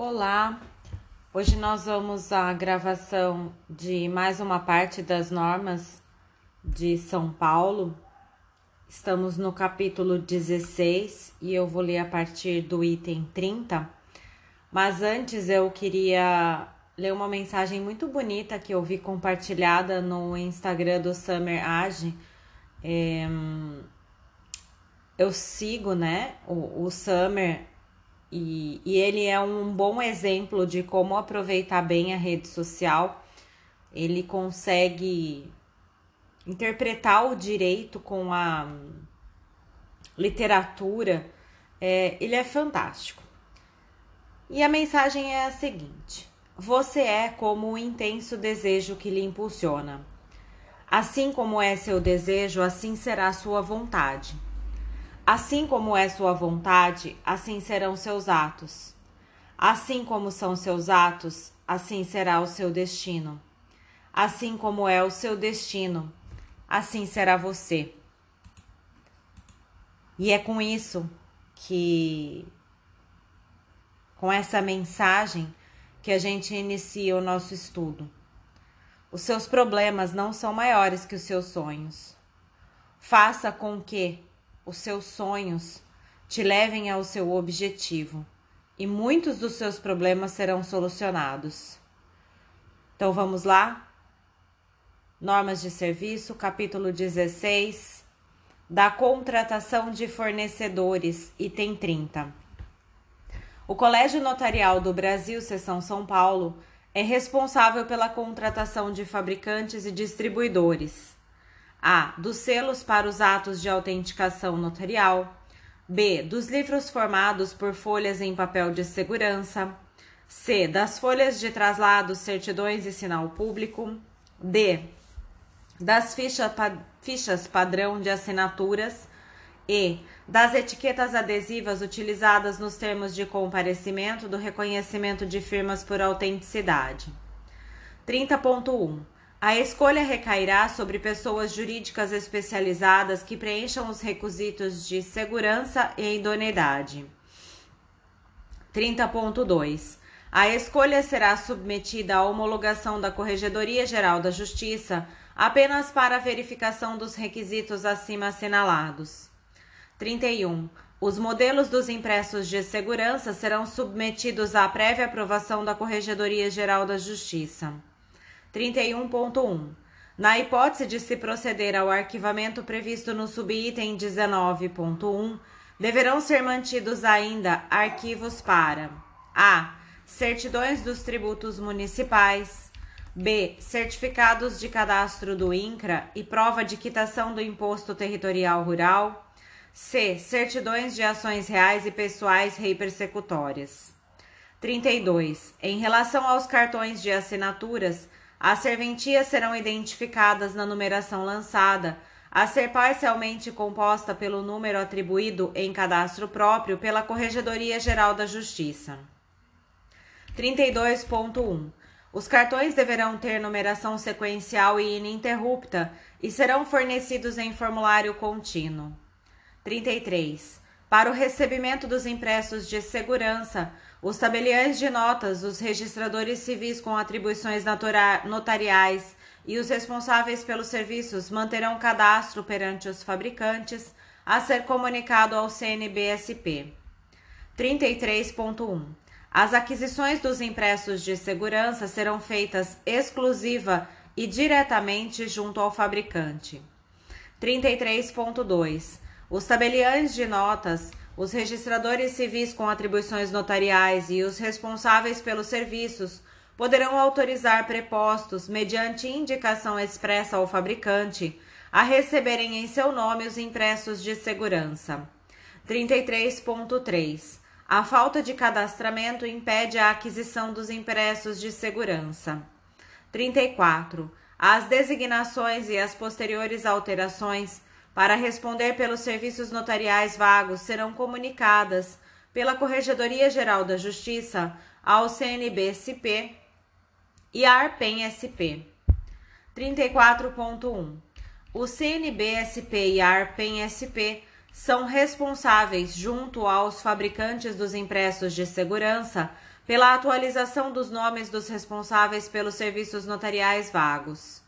Olá, hoje nós vamos à gravação de mais uma parte das normas de São Paulo. Estamos no capítulo 16 e eu vou ler a partir do item 30. Mas antes eu queria ler uma mensagem muito bonita que eu vi compartilhada no Instagram do Summer Age. É, eu sigo, né, o, o Summer e, e ele é um bom exemplo de como aproveitar bem a rede social. Ele consegue interpretar o direito com a literatura. É, ele é fantástico. E a mensagem é a seguinte: Você é como o intenso desejo que lhe impulsiona. Assim como é seu desejo, assim será sua vontade. Assim como é sua vontade, assim serão seus atos. Assim como são seus atos, assim será o seu destino. Assim como é o seu destino, assim será você. E é com isso que, com essa mensagem, que a gente inicia o nosso estudo. Os seus problemas não são maiores que os seus sonhos. Faça com que os seus sonhos te levem ao seu objetivo e muitos dos seus problemas serão solucionados. Então vamos lá? Normas de serviço, capítulo 16, da contratação de fornecedores, item 30. O Colégio Notarial do Brasil, seção São Paulo, é responsável pela contratação de fabricantes e distribuidores a. Dos selos para os atos de autenticação notarial. B. Dos livros formados por folhas em papel de segurança. C. Das folhas de traslado, certidões e sinal público. D. Das ficha, pa, fichas padrão de assinaturas. E. Das etiquetas adesivas utilizadas nos termos de comparecimento do reconhecimento de firmas por autenticidade. 30.1 a escolha recairá sobre pessoas jurídicas especializadas que preencham os requisitos de segurança e idoneidade. 30.2. A escolha será submetida à homologação da Corregedoria Geral da Justiça apenas para a verificação dos requisitos acima assinalados. 31. Os modelos dos impressos de segurança serão submetidos à prévia aprovação da Corregedoria Geral da Justiça. 31.1. Na hipótese de se proceder ao arquivamento previsto no subitem 19.1, deverão ser mantidos ainda arquivos para a. certidões dos tributos municipais, b. certificados de cadastro do INCRA e prova de quitação do imposto territorial rural, c. certidões de ações reais e pessoais reipersecutórias. 32. Em relação aos cartões de assinaturas, as serventias serão identificadas na numeração lançada, a ser parcialmente composta pelo número atribuído em cadastro próprio pela Corregedoria Geral da Justiça. 32.1. Os cartões deverão ter numeração sequencial e ininterrupta e serão fornecidos em formulário contínuo. 33. Para o recebimento dos impressos de segurança, os tabeliães de notas, os registradores civis com atribuições notariais e os responsáveis pelos serviços manterão cadastro perante os fabricantes a ser comunicado ao CNBSP. 33.1. As aquisições dos impressos de segurança serão feitas exclusiva e diretamente junto ao fabricante. 33.2. Os tabeliães de notas os registradores civis com atribuições notariais e os responsáveis pelos serviços poderão autorizar prepostos, mediante indicação expressa ao fabricante, a receberem em seu nome os impressos de segurança. 33.3. A falta de cadastramento impede a aquisição dos impressos de segurança. 34. As designações e as posteriores alterações para responder pelos serviços notariais vagos serão comunicadas pela Corregedoria Geral da Justiça ao CNBSP e à ARPEN-SP. 34.1. O CNBSP e a ARPEN-SP são responsáveis, junto aos fabricantes dos impressos de segurança, pela atualização dos nomes dos responsáveis pelos serviços notariais vagos.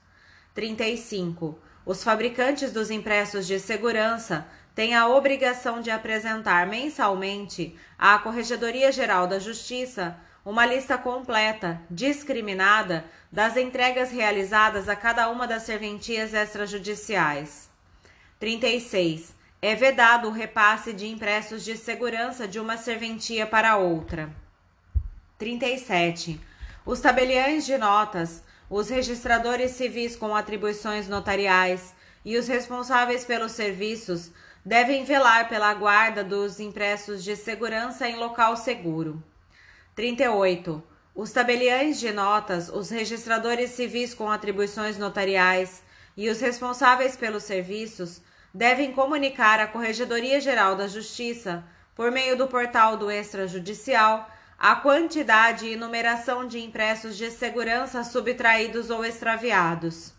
35. Os fabricantes dos impressos de segurança têm a obrigação de apresentar mensalmente à Corregedoria Geral da Justiça uma lista completa, discriminada, das entregas realizadas a cada uma das serventias extrajudiciais. 36. É vedado o repasse de impressos de segurança de uma serventia para outra. 37. Os tabeliães de notas, os registradores civis com atribuições notariais e os responsáveis pelos serviços devem velar pela guarda dos impressos de segurança em local seguro. 38. Os tabeliães de notas, os registradores civis com atribuições notariais e os responsáveis pelos serviços devem comunicar à Corregedoria Geral da Justiça, por meio do portal do extrajudicial, a quantidade e numeração de impressos de segurança subtraídos ou extraviados.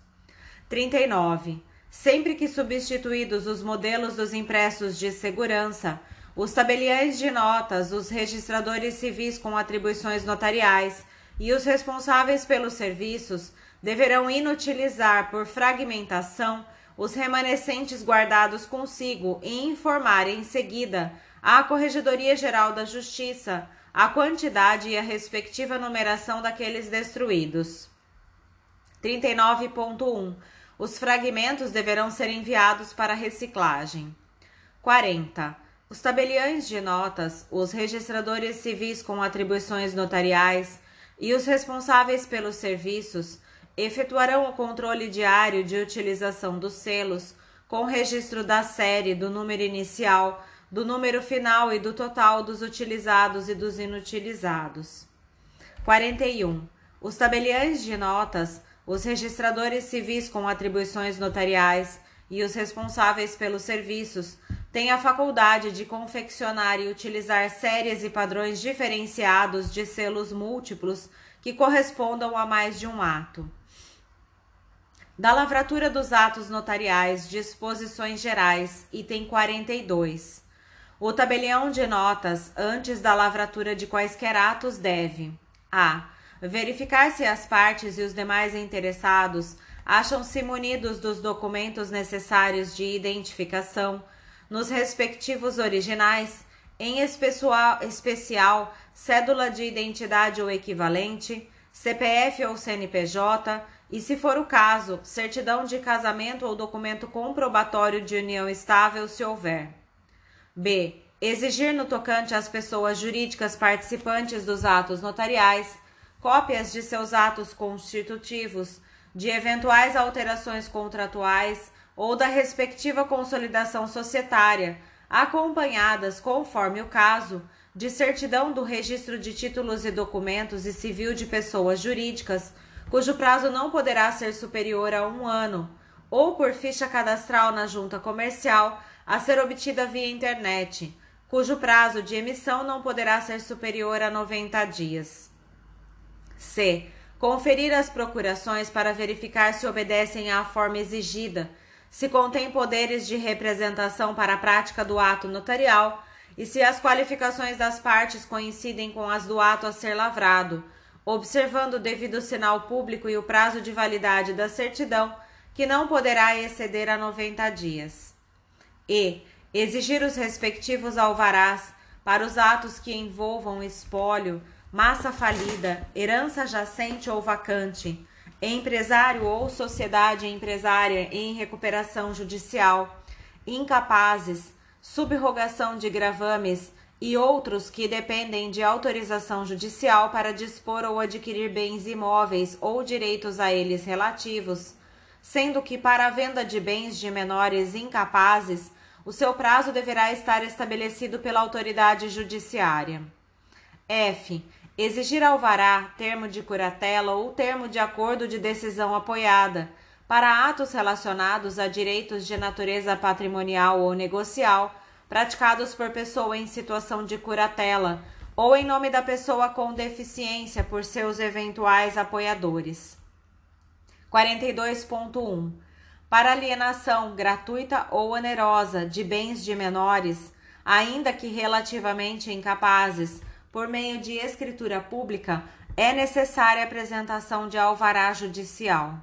39. Sempre que substituídos os modelos dos impressos de segurança, os tabeliães de notas, os registradores civis com atribuições notariais e os responsáveis pelos serviços deverão inutilizar por fragmentação os remanescentes guardados consigo e informar em seguida à Corregedoria Geral da Justiça a quantidade e a respectiva numeração daqueles destruídos. 39.1. Os fragmentos deverão ser enviados para reciclagem. 40. Os tabeliães de notas, os registradores civis com atribuições notariais e os responsáveis pelos serviços efetuarão o controle diário de utilização dos selos, com registro da série, do número inicial, do número final e do total dos utilizados e dos inutilizados. 41. Os tabeliães de notas, os registradores civis com atribuições notariais e os responsáveis pelos serviços têm a faculdade de confeccionar e utilizar séries e padrões diferenciados de selos múltiplos que correspondam a mais de um ato da lavratura dos atos notariais, disposições gerais, item 42. O tabelião de notas, antes da lavratura de quaisquer atos, deve: a. Verificar se as partes e os demais interessados acham-se munidos dos documentos necessários de identificação nos respectivos originais, em especial, cédula de identidade ou equivalente, CPF ou CNPJ e, se for o caso, certidão de casamento ou documento comprobatório de união estável, se houver. B. Exigir no tocante às pessoas jurídicas participantes dos atos notariais cópias de seus atos constitutivos, de eventuais alterações contratuais ou da respectiva consolidação societária, acompanhadas, conforme o caso, de certidão do registro de títulos e documentos e civil de pessoas jurídicas cujo prazo não poderá ser superior a um ano, ou por ficha cadastral na junta comercial a ser obtida via internet, cujo prazo de emissão não poderá ser superior a 90 dias. C. Conferir as procurações para verificar se obedecem à forma exigida, se contém poderes de representação para a prática do ato notarial e se as qualificações das partes coincidem com as do ato a ser lavrado observando o devido sinal público e o prazo de validade da certidão, que não poderá exceder a 90 dias. E exigir os respectivos alvarás para os atos que envolvam espólio, massa falida, herança jacente ou vacante, empresário ou sociedade empresária em recuperação judicial, incapazes, subrogação de gravames e outros que dependem de autorização judicial para dispor ou adquirir bens imóveis ou direitos a eles relativos, sendo que para a venda de bens de menores incapazes, o seu prazo deverá estar estabelecido pela autoridade judiciária. F. Exigir alvará, termo de curatela ou termo de acordo de decisão apoiada para atos relacionados a direitos de natureza patrimonial ou negocial praticados por pessoa em situação de curatela ou em nome da pessoa com deficiência por seus eventuais apoiadores. 42.1. para alienação gratuita ou onerosa de bens de menores, ainda que relativamente incapazes, por meio de escritura pública, é necessária a apresentação de alvará judicial.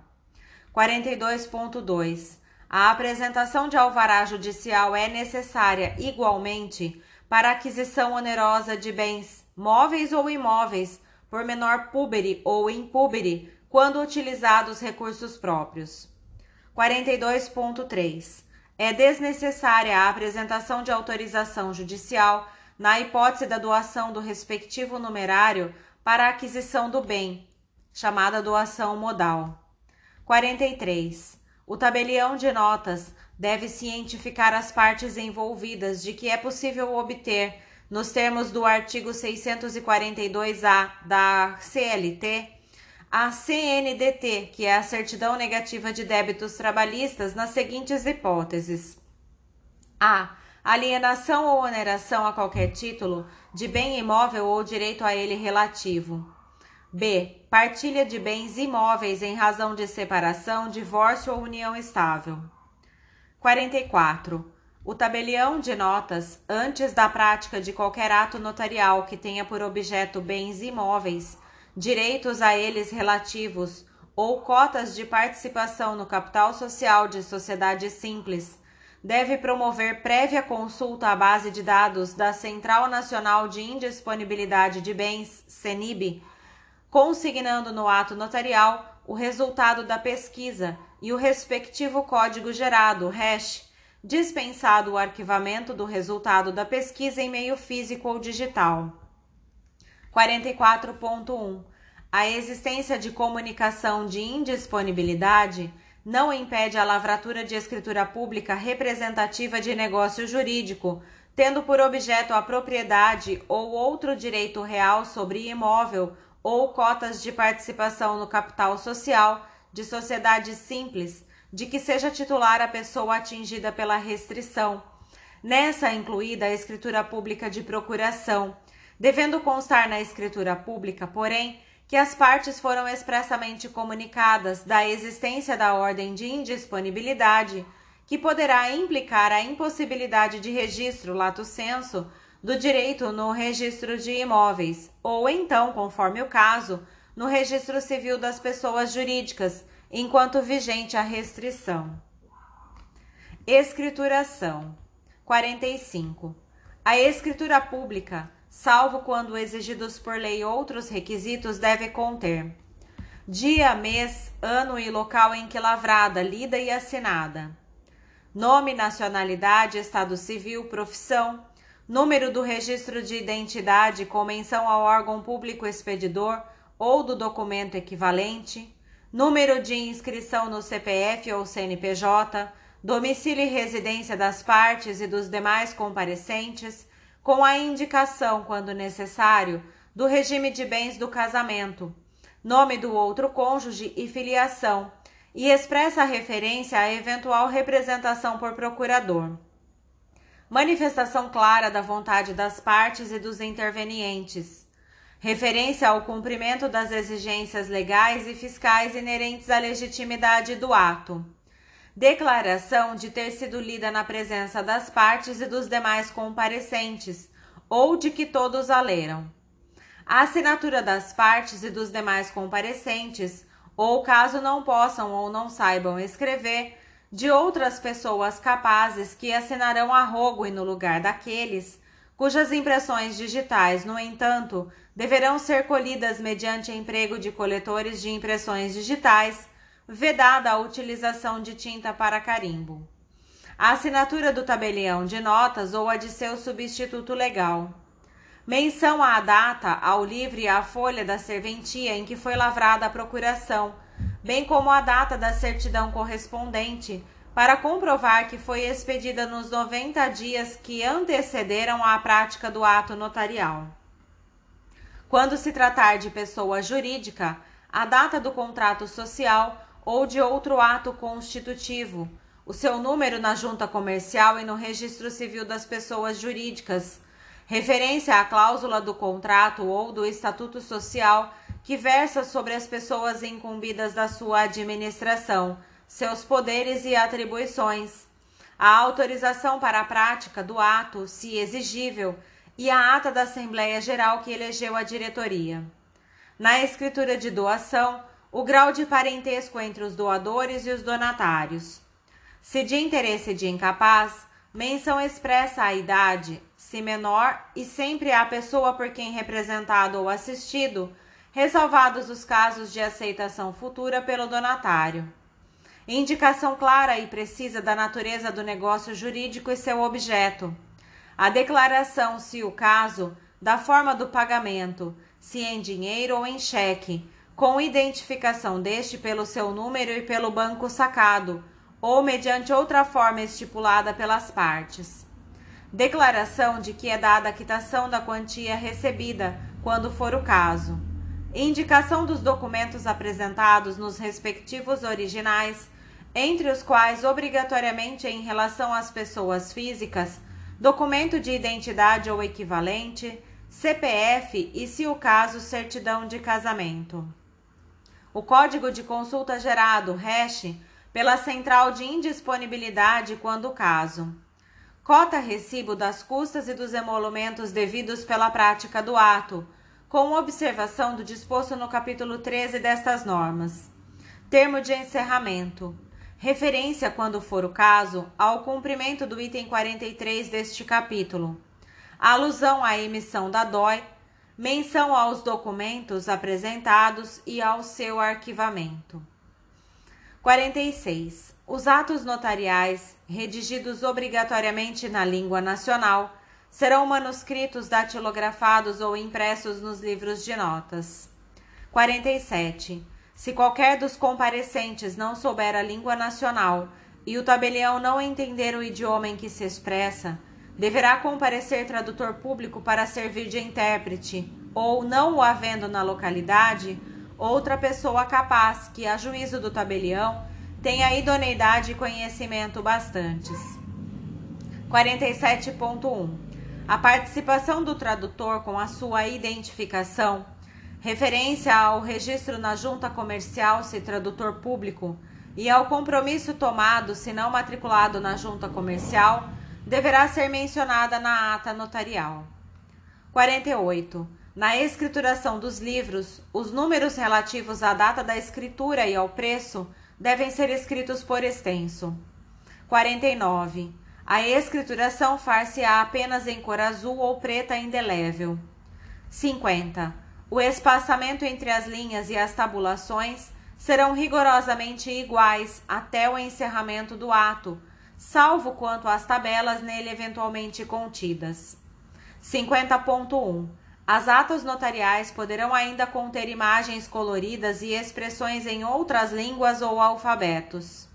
42.2. A apresentação de alvará judicial é necessária igualmente para aquisição onerosa de bens móveis ou imóveis por menor púbere ou impúbere quando utilizados recursos próprios. 42.3. É desnecessária a apresentação de autorização judicial na hipótese da doação do respectivo numerário para a aquisição do bem, chamada doação modal. 43. O tabelião de notas deve cientificar as partes envolvidas de que é possível obter, nos termos do artigo 642-A da CLT, a CNDT, que é a certidão negativa de débitos trabalhistas, nas seguintes hipóteses: a. Alienação ou oneração a qualquer título de bem imóvel ou direito a ele relativo. B. Partilha de bens imóveis em razão de separação, divórcio ou união estável. 44. O tabelião de notas, antes da prática de qualquer ato notarial que tenha por objeto bens imóveis, direitos a eles relativos ou cotas de participação no capital social de sociedade simples, deve promover prévia consulta à base de dados da Central Nacional de Indisponibilidade de Bens, CENIB, consignando no ato notarial o resultado da pesquisa e o respectivo código gerado, hash, dispensado o arquivamento do resultado da pesquisa em meio físico ou digital. 44.1. A existência de comunicação de indisponibilidade não impede a lavratura de escritura pública representativa de negócio jurídico, tendo por objeto a propriedade ou outro direito real sobre imóvel ou cotas de participação no capital social de sociedade simples, de que seja titular a pessoa atingida pela restrição. Nessa incluída a escritura pública de procuração, devendo constar na escritura pública, porém, que as partes foram expressamente comunicadas da existência da ordem de indisponibilidade, que poderá implicar a impossibilidade de registro lato senso do direito no registro de imóveis, ou então, conforme o caso, no registro civil das pessoas jurídicas, enquanto vigente a restrição. Escrituração 45. A escritura pública salvo quando exigidos por lei outros requisitos, deve conter dia, mês, ano e local em que lavrada, lida e assinada, nome, nacionalidade, estado civil, profissão, número do registro de identidade com menção ao órgão público expedidor ou do documento equivalente, número de inscrição no CPF ou CNPJ, domicílio e residência das partes e dos demais comparecentes, com a indicação, quando necessário, do regime de bens do casamento, nome do outro cônjuge e filiação, e expressa referência à eventual representação por procurador. Manifestação clara da vontade das partes e dos intervenientes. Referência ao cumprimento das exigências legais e fiscais inerentes à legitimidade do ato declaração de ter sido lida na presença das partes e dos demais comparecentes, ou de que todos a leram. A assinatura das partes e dos demais comparecentes, ou caso não possam ou não saibam escrever, de outras pessoas capazes que assinarão a rogo e no lugar daqueles, cujas impressões digitais, no entanto, deverão ser colhidas mediante emprego de coletores de impressões digitais vedada a utilização de tinta para carimbo. A assinatura do tabelião de notas ou a de seu substituto legal. Menção à data, ao livre e à folha da serventia em que foi lavrada a procuração, bem como a data da certidão correspondente, para comprovar que foi expedida nos 90 dias que antecederam à prática do ato notarial. Quando se tratar de pessoa jurídica, a data do contrato social ou de outro ato constitutivo, o seu número na junta comercial e no registro civil das pessoas jurídicas, referência à cláusula do contrato ou do estatuto social que versa sobre as pessoas incumbidas da sua administração, seus poderes e atribuições, a autorização para a prática do ato, se exigível, e a ata da Assembleia Geral que elegeu a diretoria. Na escritura de doação, o grau de parentesco entre os doadores e os donatários. Se de interesse de incapaz, menção expressa a idade, se menor, e sempre a pessoa por quem representado ou assistido, ressalvados os casos de aceitação futura pelo donatário. Indicação clara e precisa da natureza do negócio jurídico e seu objeto. A declaração, se o caso, da forma do pagamento, se em dinheiro ou em cheque, com identificação deste pelo seu número e pelo banco sacado, ou mediante outra forma estipulada pelas partes. Declaração de que é dada a quitação da quantia recebida, quando for o caso. Indicação dos documentos apresentados nos respectivos originais entre os quais, obrigatoriamente em relação às pessoas físicas, documento de identidade ou equivalente, CPF e, se o caso, certidão de casamento. O código de consulta gerado, hash, pela central de indisponibilidade quando o caso. Cota recibo das custas e dos emolumentos devidos pela prática do ato, com observação do disposto no capítulo 13 destas normas. Termo de encerramento referência, quando for o caso, ao cumprimento do item 43 deste capítulo, alusão à emissão da DOI, menção aos documentos apresentados e ao seu arquivamento. 46. Os atos notariais, redigidos obrigatoriamente na língua nacional, serão manuscritos datilografados ou impressos nos livros de notas. 47 se qualquer dos comparecentes não souber a língua nacional e o tabelião não entender o idioma em que se expressa, deverá comparecer tradutor público para servir de intérprete, ou, não o havendo na localidade, outra pessoa capaz que, a juízo do tabelião, tenha idoneidade e conhecimento bastantes. 47.1 A participação do tradutor com a sua identificação referência ao registro na junta comercial se tradutor público e ao compromisso tomado se não matriculado na junta comercial, deverá ser mencionada na ata notarial. 48. Na escrituração dos livros, os números relativos à data da escritura e ao preço devem ser escritos por extenso. 49. A escrituração far-se-á apenas em cor azul ou preta indelével. 50 o espaçamento entre as linhas e as tabulações serão rigorosamente iguais até o encerramento do ato, salvo quanto às tabelas nele eventualmente contidas. 50.1 As atas notariais poderão ainda conter imagens coloridas e expressões em outras línguas ou alfabetos.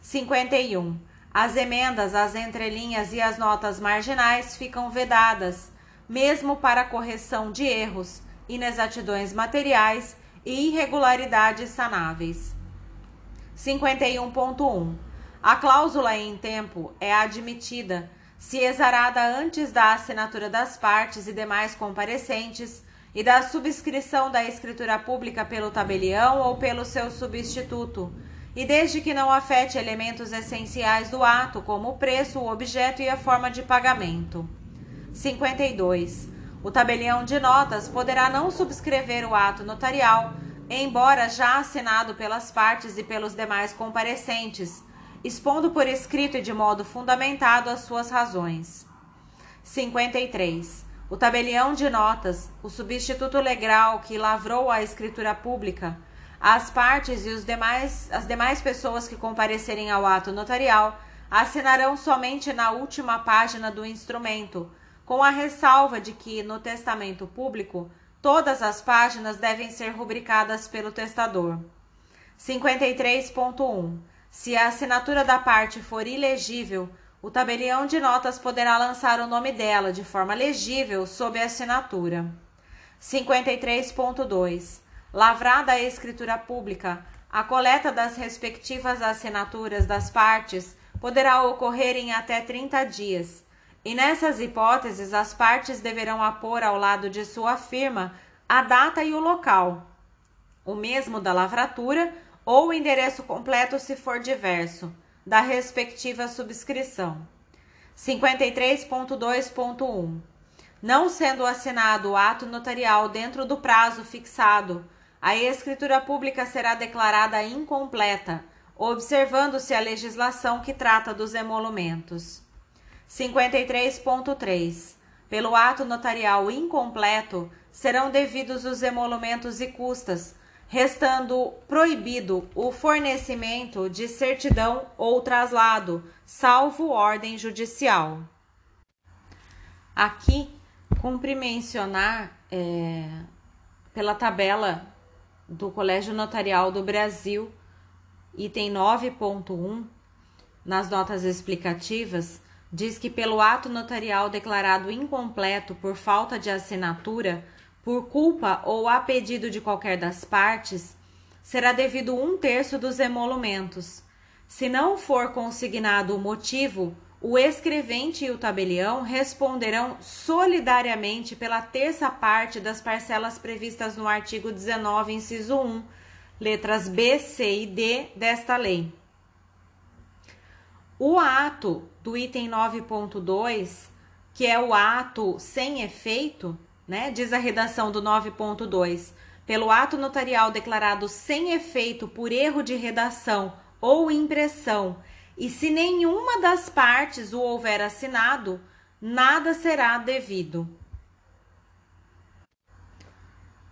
51. As emendas, as entrelinhas e as notas marginais ficam vedadas, mesmo para correção de erros inexatidões materiais e irregularidades sanáveis. 51.1. A cláusula em tempo é admitida se exarada antes da assinatura das partes e demais comparecentes e da subscrição da escritura pública pelo tabelião ou pelo seu substituto, e desde que não afete elementos essenciais do ato, como o preço, o objeto e a forma de pagamento. 52. O tabelião de notas poderá não subscrever o ato notarial, embora já assinado pelas partes e pelos demais comparecentes, expondo por escrito e de modo fundamentado as suas razões. 53. O tabelião de notas, o substituto legal que lavrou a escritura pública, as partes e os demais, as demais pessoas que comparecerem ao ato notarial assinarão somente na última página do instrumento, com a ressalva de que, no testamento público, todas as páginas devem ser rubricadas pelo testador. 53.1. Se a assinatura da parte for ilegível, o tabelião de notas poderá lançar o nome dela de forma legível sob a assinatura. 53.2. Lavrada a escritura pública, a coleta das respectivas assinaturas das partes poderá ocorrer em até 30 dias e nessas hipóteses, as partes deverão apor ao lado de sua firma a data e o local, o mesmo da lavratura ou o endereço completo se for diverso, da respectiva subscrição. 53.2.1 Não sendo assinado o ato notarial dentro do prazo fixado, a escritura pública será declarada incompleta, observando-se a legislação que trata dos emolumentos. 53.3 Pelo ato notarial incompleto, serão devidos os emolumentos e custas, restando proibido o fornecimento de certidão ou traslado, salvo ordem judicial. Aqui, cumpre mencionar é, pela tabela do Colégio Notarial do Brasil, item 9.1, nas notas explicativas, diz que pelo ato notarial declarado incompleto por falta de assinatura, por culpa ou a pedido de qualquer das partes, será devido um terço dos emolumentos. Se não for consignado o motivo, o escrevente e o tabelião responderão solidariamente pela terça parte das parcelas previstas no artigo 19, inciso 1, letras B, C e D desta lei. O ato do item 9.2, que é o ato sem efeito, né? Diz a redação do 9.2. Pelo ato notarial declarado sem efeito por erro de redação ou impressão, e se nenhuma das partes o houver assinado, nada será devido.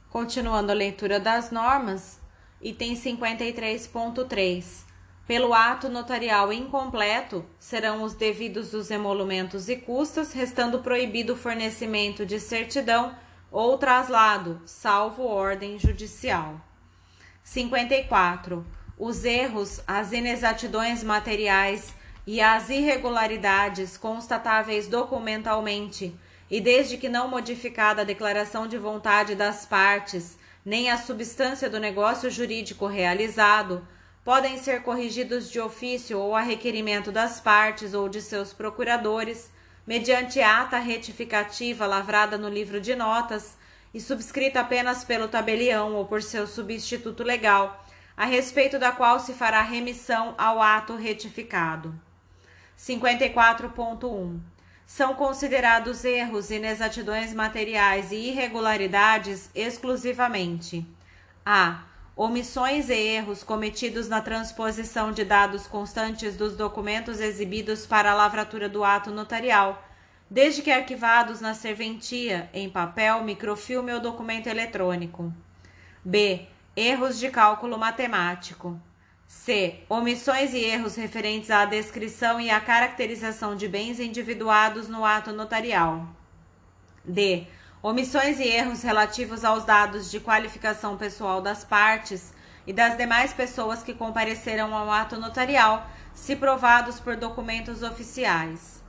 Continuando a leitura das normas, item 53.3. Pelo ato notarial incompleto, serão os devidos os emolumentos e custas, restando proibido o fornecimento de certidão ou traslado, salvo ordem judicial. 54. Os erros, as inexatidões materiais e as irregularidades constatáveis documentalmente, e desde que não modificada a declaração de vontade das partes, nem a substância do negócio jurídico realizado, podem ser corrigidos de ofício ou a requerimento das partes ou de seus procuradores, mediante ata retificativa lavrada no livro de notas e subscrita apenas pelo tabelião ou por seu substituto legal, a respeito da qual se fará remissão ao ato retificado. 54.1 São considerados erros, inexatidões materiais e irregularidades exclusivamente. A omissões e erros cometidos na transposição de dados constantes dos documentos exibidos para a lavratura do ato notarial, desde que arquivados na serventia, em papel, microfilme ou documento eletrônico. B. Erros de cálculo matemático. C. Omissões e erros referentes à descrição e à caracterização de bens individuados no ato notarial. D omissões e erros relativos aos dados de qualificação pessoal das partes e das demais pessoas que compareceram ao ato notarial, se provados por documentos oficiais.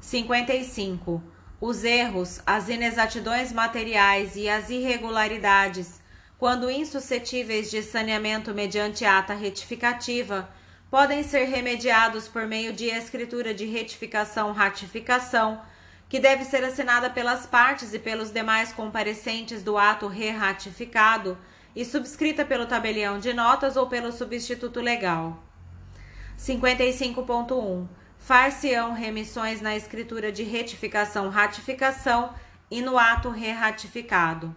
55. Os erros, as inexatidões materiais e as irregularidades, quando insuscetíveis de saneamento mediante ata retificativa, podem ser remediados por meio de escritura de retificação-ratificação que deve ser assinada pelas partes e pelos demais comparecentes do ato re-ratificado e subscrita pelo tabelião de notas ou pelo substituto legal. 55.1. Far-se-ão remissões na escritura de retificação-ratificação e no ato re-ratificado.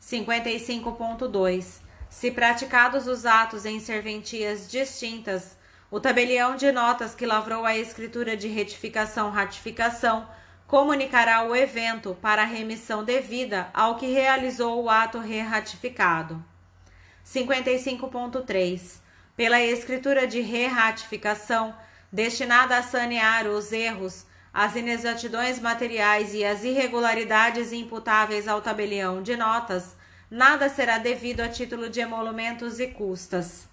55.2. Se praticados os atos em serventias distintas, o tabelião de notas que lavrou a escritura de retificação-ratificação comunicará o evento para remissão devida ao que realizou o ato re-ratificado. 55.3. Pela escritura de re-ratificação, destinada a sanear os erros, as inexatidões materiais e as irregularidades imputáveis ao tabelião de notas, nada será devido a título de emolumentos e custas.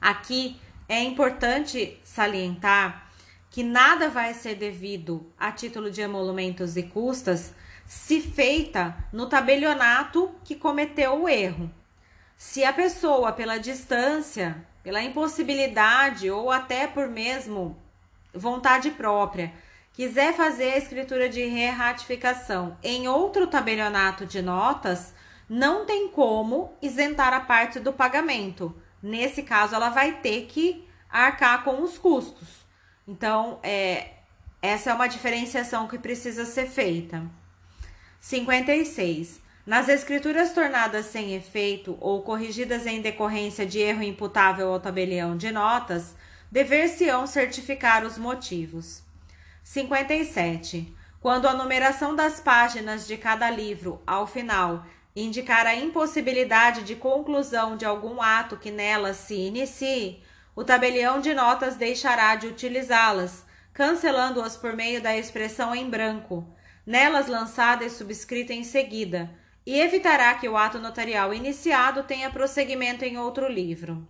Aqui é importante salientar que nada vai ser devido a título de emolumentos e custas se feita no tabelionato que cometeu o erro. Se a pessoa, pela distância, pela impossibilidade ou até por mesmo vontade própria, quiser fazer a escritura de re-ratificação em outro tabelionato de notas, não tem como isentar a parte do pagamento. Nesse caso, ela vai ter que arcar com os custos. Então, é, essa é uma diferenciação que precisa ser feita. 56. Nas escrituras tornadas sem efeito ou corrigidas em decorrência de erro imputável ao tabelião de notas, dever-se-ão certificar os motivos. 57. Quando a numeração das páginas de cada livro, ao final, indicar a impossibilidade de conclusão de algum ato que nelas se inicie, o tabelião de notas deixará de utilizá-las, cancelando-as por meio da expressão em branco, nelas lançada e subscrita em seguida, e evitará que o ato notarial iniciado tenha prosseguimento em outro livro.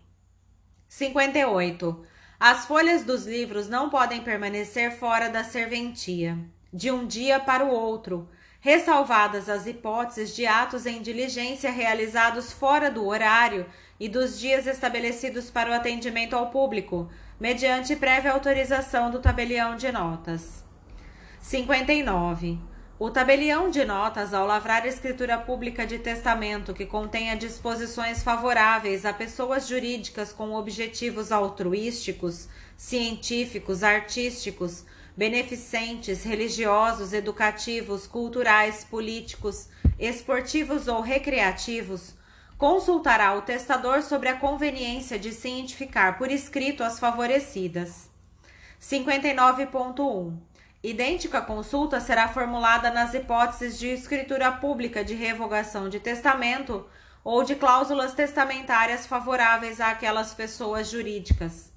58. As folhas dos livros não podem permanecer fora da serventia, de um dia para o outro, ressalvadas as hipóteses de atos em diligência realizados fora do horário e dos dias estabelecidos para o atendimento ao público, mediante prévia autorização do tabelião de notas. 59. O tabelião de notas, ao lavrar escritura pública de testamento que contenha disposições favoráveis a pessoas jurídicas com objetivos altruísticos, científicos, artísticos, beneficentes, religiosos, educativos, culturais, políticos, esportivos ou recreativos, consultará o testador sobre a conveniência de cientificar por escrito as favorecidas. 59.1 Idêntica consulta será formulada nas hipóteses de escritura pública de revogação de testamento ou de cláusulas testamentárias favoráveis àquelas pessoas jurídicas.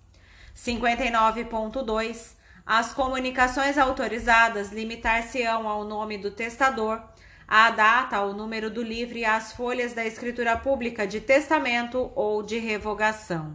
59.2 as comunicações autorizadas limitar-se-ão ao nome do testador, à data, ao número do livro e às folhas da escritura pública de testamento ou de revogação.